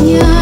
дня.